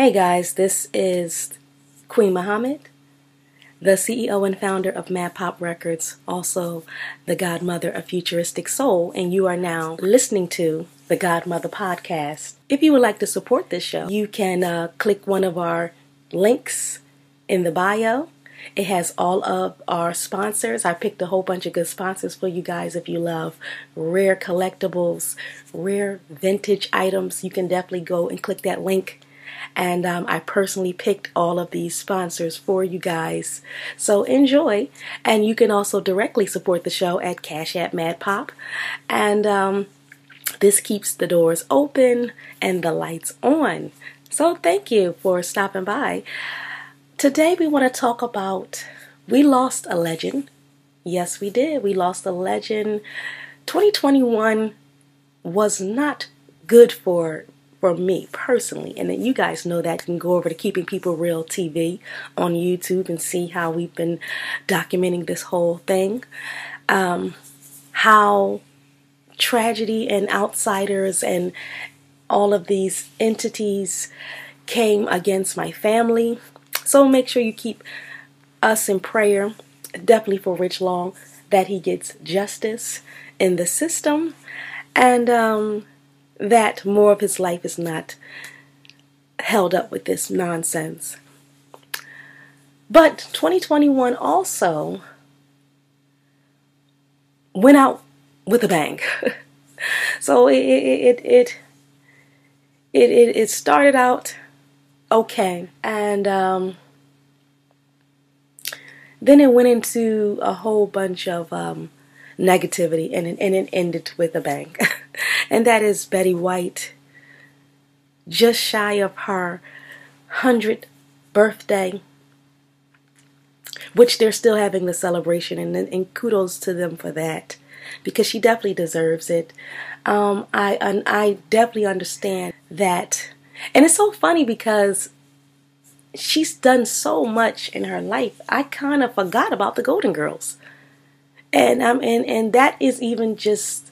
Hey guys, this is Queen Muhammad, the CEO and founder of Madd Pop Records, also the godmother of Futuristic Soul, and you are now listening to the Godmother Podcast. If you would like to support this show, you can uh, click one of our links in the bio. It has all of our sponsors. I picked a whole bunch of good sponsors for you guys if you love rare collectibles, rare vintage items. You can definitely go and click that link and um, I personally picked all of these sponsors for you guys. So enjoy, and you can also directly support the show at Cash App Madd Pop, and um, this keeps the doors open and the lights on. So thank you for stopping by. Today we want to talk about we lost a legend. Yes, we did. We lost a legend. 2021 was not good for for me personally. And then you guys know that. You can go over to Keeping People Real TV on YouTube and see how we've been documenting this whole thing. Um, how tragedy and outsiders and all of these entities came against my family. So make sure you keep us in prayer, definitely for Rich Long, that he gets justice in the system. And um, that more of his life is not held up with this nonsense. But 2021 also went out with a bang. so it it it it it, started out okay, and um, then it went into a whole bunch of um, negativity, and it, and it ended with a bang. and that is Betty White, just shy of her 100th birthday, which they're still having the celebration, and, and kudos to them for that because she definitely deserves it. Um, I I definitely understand that, and it's so funny because she's done so much in her life. I kind of forgot about the Golden Girls, and um and and that is even just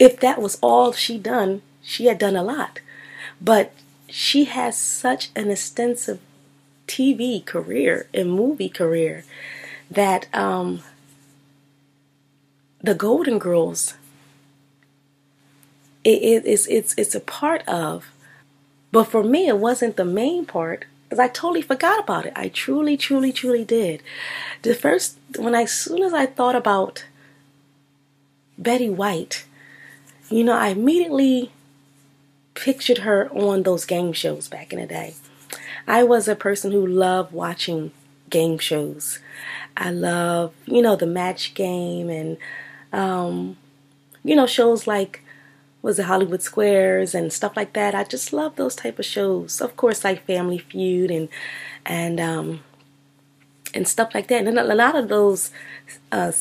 if that was all she done, she had done a lot. But she has such an extensive TV career and movie career that um, the Golden Girls it, it, it's it's it's a part of. But for me, it wasn't the main part because I totally forgot about it. I truly, truly, truly did. The first when I, as soon as I thought about Betty White you know, I immediately pictured her on those game shows back in the day. I was a person who loved watching game shows. I love, you know, the match game and, um, you know, shows like was it Hollywood Squares and stuff like that. I just love those type of shows. Of course, like Family Feud and and um, and stuff like that. And a lot of those uh,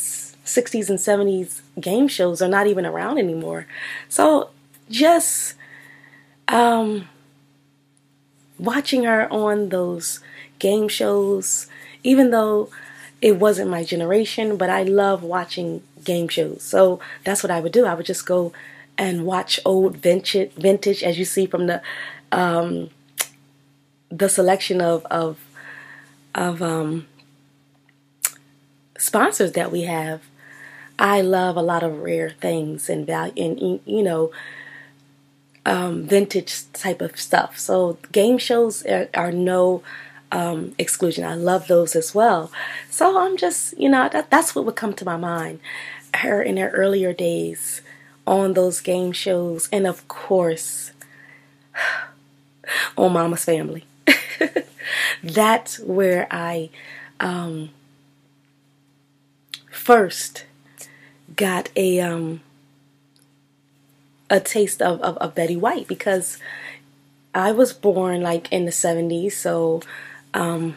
60s and 70s game shows are not even around anymore. So just um, watching her on those game shows, even though it wasn't my generation, but I love watching game shows. So that's what I would do. I would just go and watch old vintage, vintage as you see from the um, the selection of of of um, sponsors that we have. I love a lot of rare things and value and you know um, vintage type of stuff. So game shows are, are no um, exclusion. I love those as well. So I'm just you know that, that's what would come to my mind. Her in her earlier days on those game shows, and of course on Mama's Family. that's where I um, first got a um a taste of, of, of Betty White because I was born like in the 70s, so um,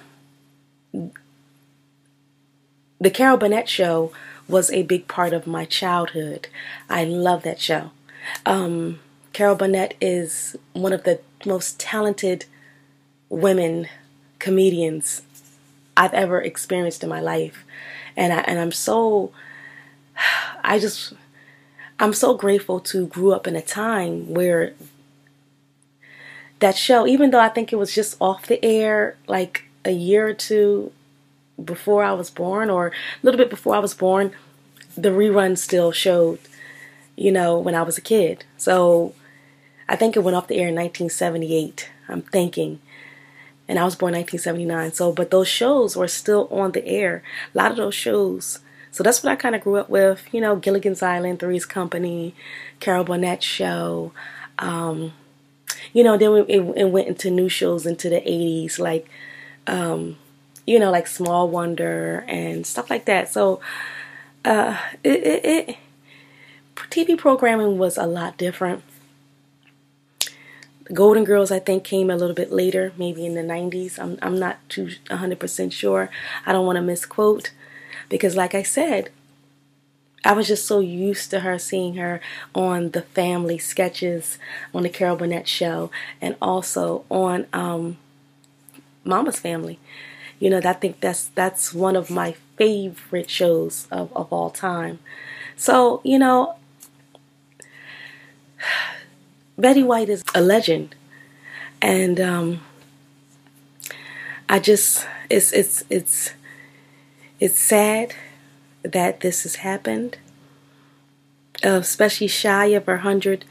the Carol Burnett show was a big part of my childhood. I love that show. Um, Carol Burnett is one of the most talented women comedians I've ever experienced in my life, and I and I'm so I just, I'm so grateful to grew up in a time where that show, even though I think it was just off the air like a year or two before I was born, or a little bit before I was born, the rerun still showed, you know, when I was a kid. So I think it went off the air in 1978. I'm thinking. And I was born 1979. So, but those shows were still on the air. A lot of those shows. So that's what I kind of grew up with. You know, Gilligan's Island, Three's Company, Carol Burnett Show. Um, you know, then it, it, went into new shows into the 80s, like, um, you know, like Small Wonder and stuff like that. So, uh, it, it, it TV programming was a lot different. Golden Girls, I think, came a little bit later, maybe in the 90s. I'm, I'm not too 100% sure. I don't want to misquote because, like I said, I was just so used to her seeing her on the family sketches on the Carol Burnett show and also on um, Mama's Family. You know, I think that's that's one of my favorite shows of, of all time. So, you know, Betty White is a legend. And um, I just it's it's it's it's sad that this has happened, uh, especially shy of her 100th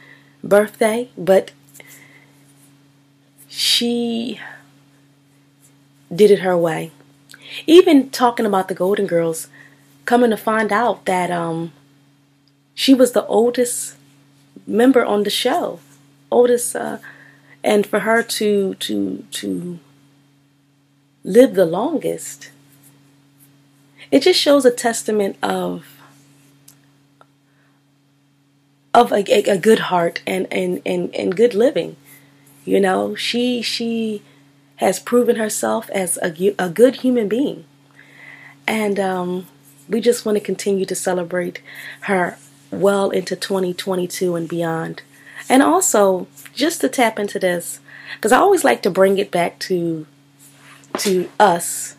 birthday, but she did it her way. Even talking about the Golden Girls, coming to find out that um, she was the oldest member on the show, oldest, uh, and for her to to to live the longest it just shows a testament of of a, a, a good heart and, and, and, and good living. You know, she she has proven herself as a, a good human being. And um, we just want to continue to celebrate her well into 2022 and beyond. And also, just to tap into this, because I always like to bring it back to to us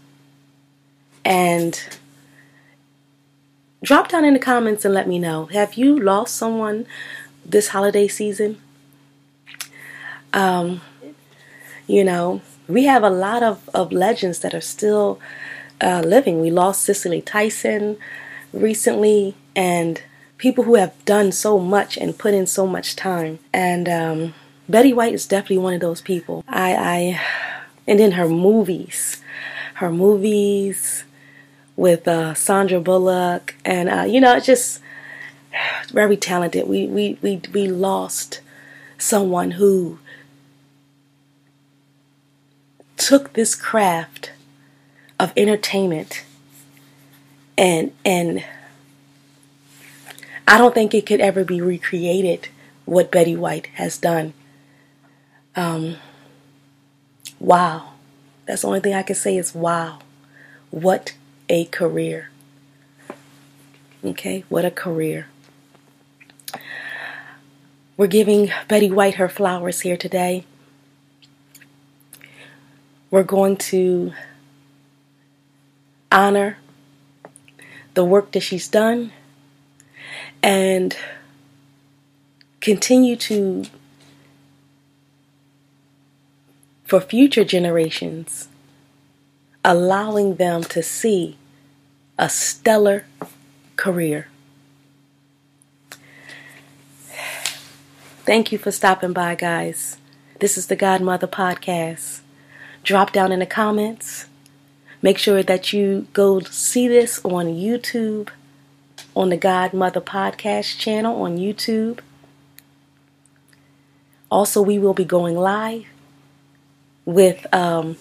and drop down in the comments and let me know. Have you lost someone this holiday season? Um, you know, we have a lot of, of legends that are still uh, living. We lost Cicely Tyson recently, and people who have done so much and put in so much time. And um, Betty White is definitely one of those people. I, I, and then her movies, her movies, with uh, Sandra Bullock, and uh, you know, it's just very talented. We we we we lost someone who took this craft of entertainment and and I don't think it could ever be recreated what Betty White has done. Um, wow. That's the only thing I can say is wow. What a career. Okay, what a career. We're giving Betty White her flowers here today. We're going to honor the work that she's done and continue to, for future generations, allowing them to see a stellar career. Thank you for stopping by, guys. This is the Godmother Podcast. Drop down in the comments. Make sure that you go see this on YouTube, on the Godmother Podcast channel on YouTube. Also, we will be going live with um,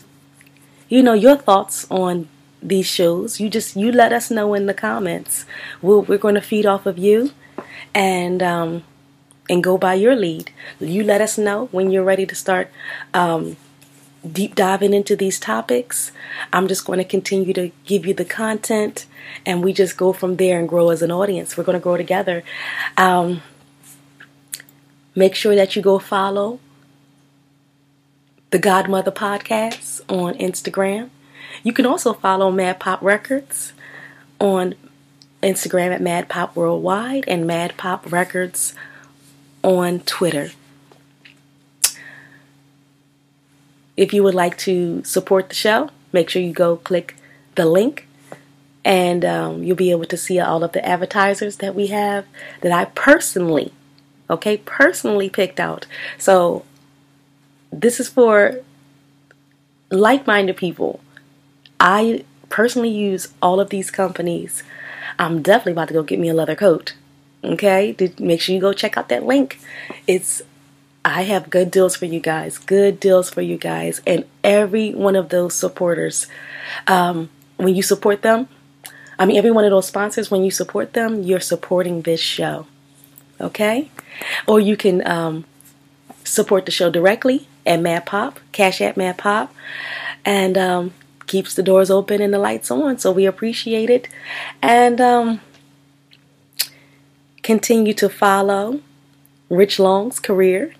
you know, your thoughts on these shows. You just you let us know in the comments. we we are going to feed off of you, and um, and go by your lead. You let us know when you're ready to start um, deep diving into these topics. I'm just going to continue to give you the content, and we just go from there and grow as an audience. We're going to grow together. Um, make sure that you go follow the Godmother Podcast on Instagram. You can also follow Madd Pop Records on Instagram at Madd Pop Worldwide and Madd Pop Records on Twitter. if you would like to support the show, make sure you go click the link and um, you'll be able to see all of the advertisers that we have that I personally, okay, personally picked out. So this is for like minded people. I personally use all of these companies. I'm definitely about to go get me a leather coat. Okay, make sure you go check out that link. It's I have good deals for you guys, good deals for you guys, and every one of those supporters. Um, when you support them, I mean, every one of those sponsors, when you support them, you're supporting this show. Okay, or you can um, support the show directly at Madd Pop, Cash at Madd Pop, and um, keeps the doors open and the lights on. So we appreciate it, and um, continue to follow Rich Long's career.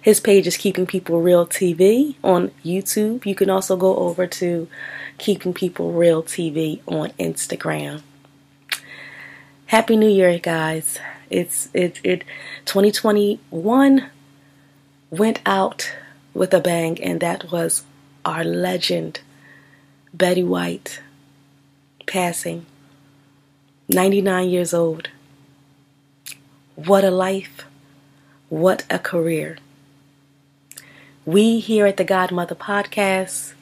His page is Keeping People Real TV on YouTube. You can also go over to Keeping People Real TV on Instagram. Happy New Year, guys. It's it it 2021 went out with a bang and that was our legend Betty White passing 99 years old. What a life. What a career. We here at the Godmother Podcast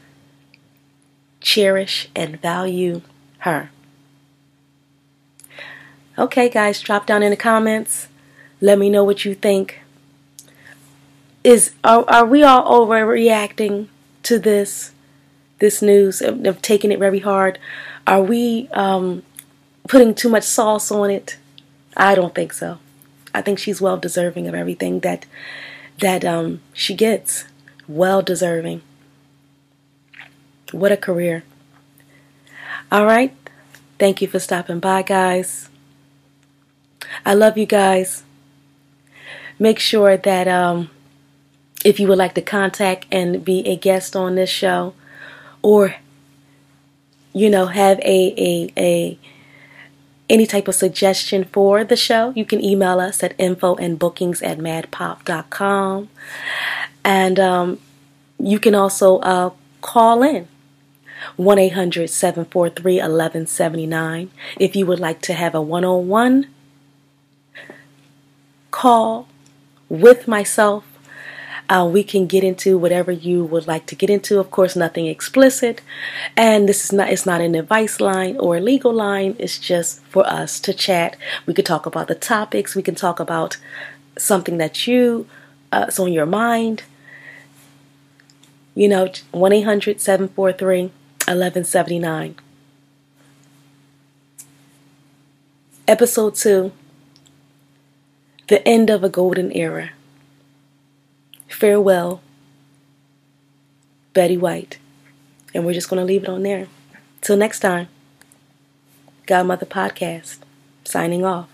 cherish and value her. Okay, guys, drop down in the comments. Let me know what you think. Is are, are we all overreacting to this this news of, of taking it very hard? Are we um, putting too much sauce on it? I don't think so. I think she's well deserving of everything that that um, she gets well deserving. What a career. All right. Thank you for stopping by, guys. I love you guys. Make sure that um, if you would like to contact and be a guest on this show, or you know have a a a any type of suggestion for the show, you can email us at info and bookings at maddpop.com. And um, you can also uh, call in 1 800 743 1179 if you would like to have a one on one call with myself. Uh, we can get into whatever you would like to get into. Of course, nothing explicit, and this is not it's not an advice line or a legal line. It's just for us to chat. We could talk about the topics. We can talk about something that you uh, is on your mind you know, 1 800 743 1179. Episode 2 The End of a Golden Era. Farewell, Betty White. And we're just going to leave it on there. Till next time, Godmother Podcast, signing off.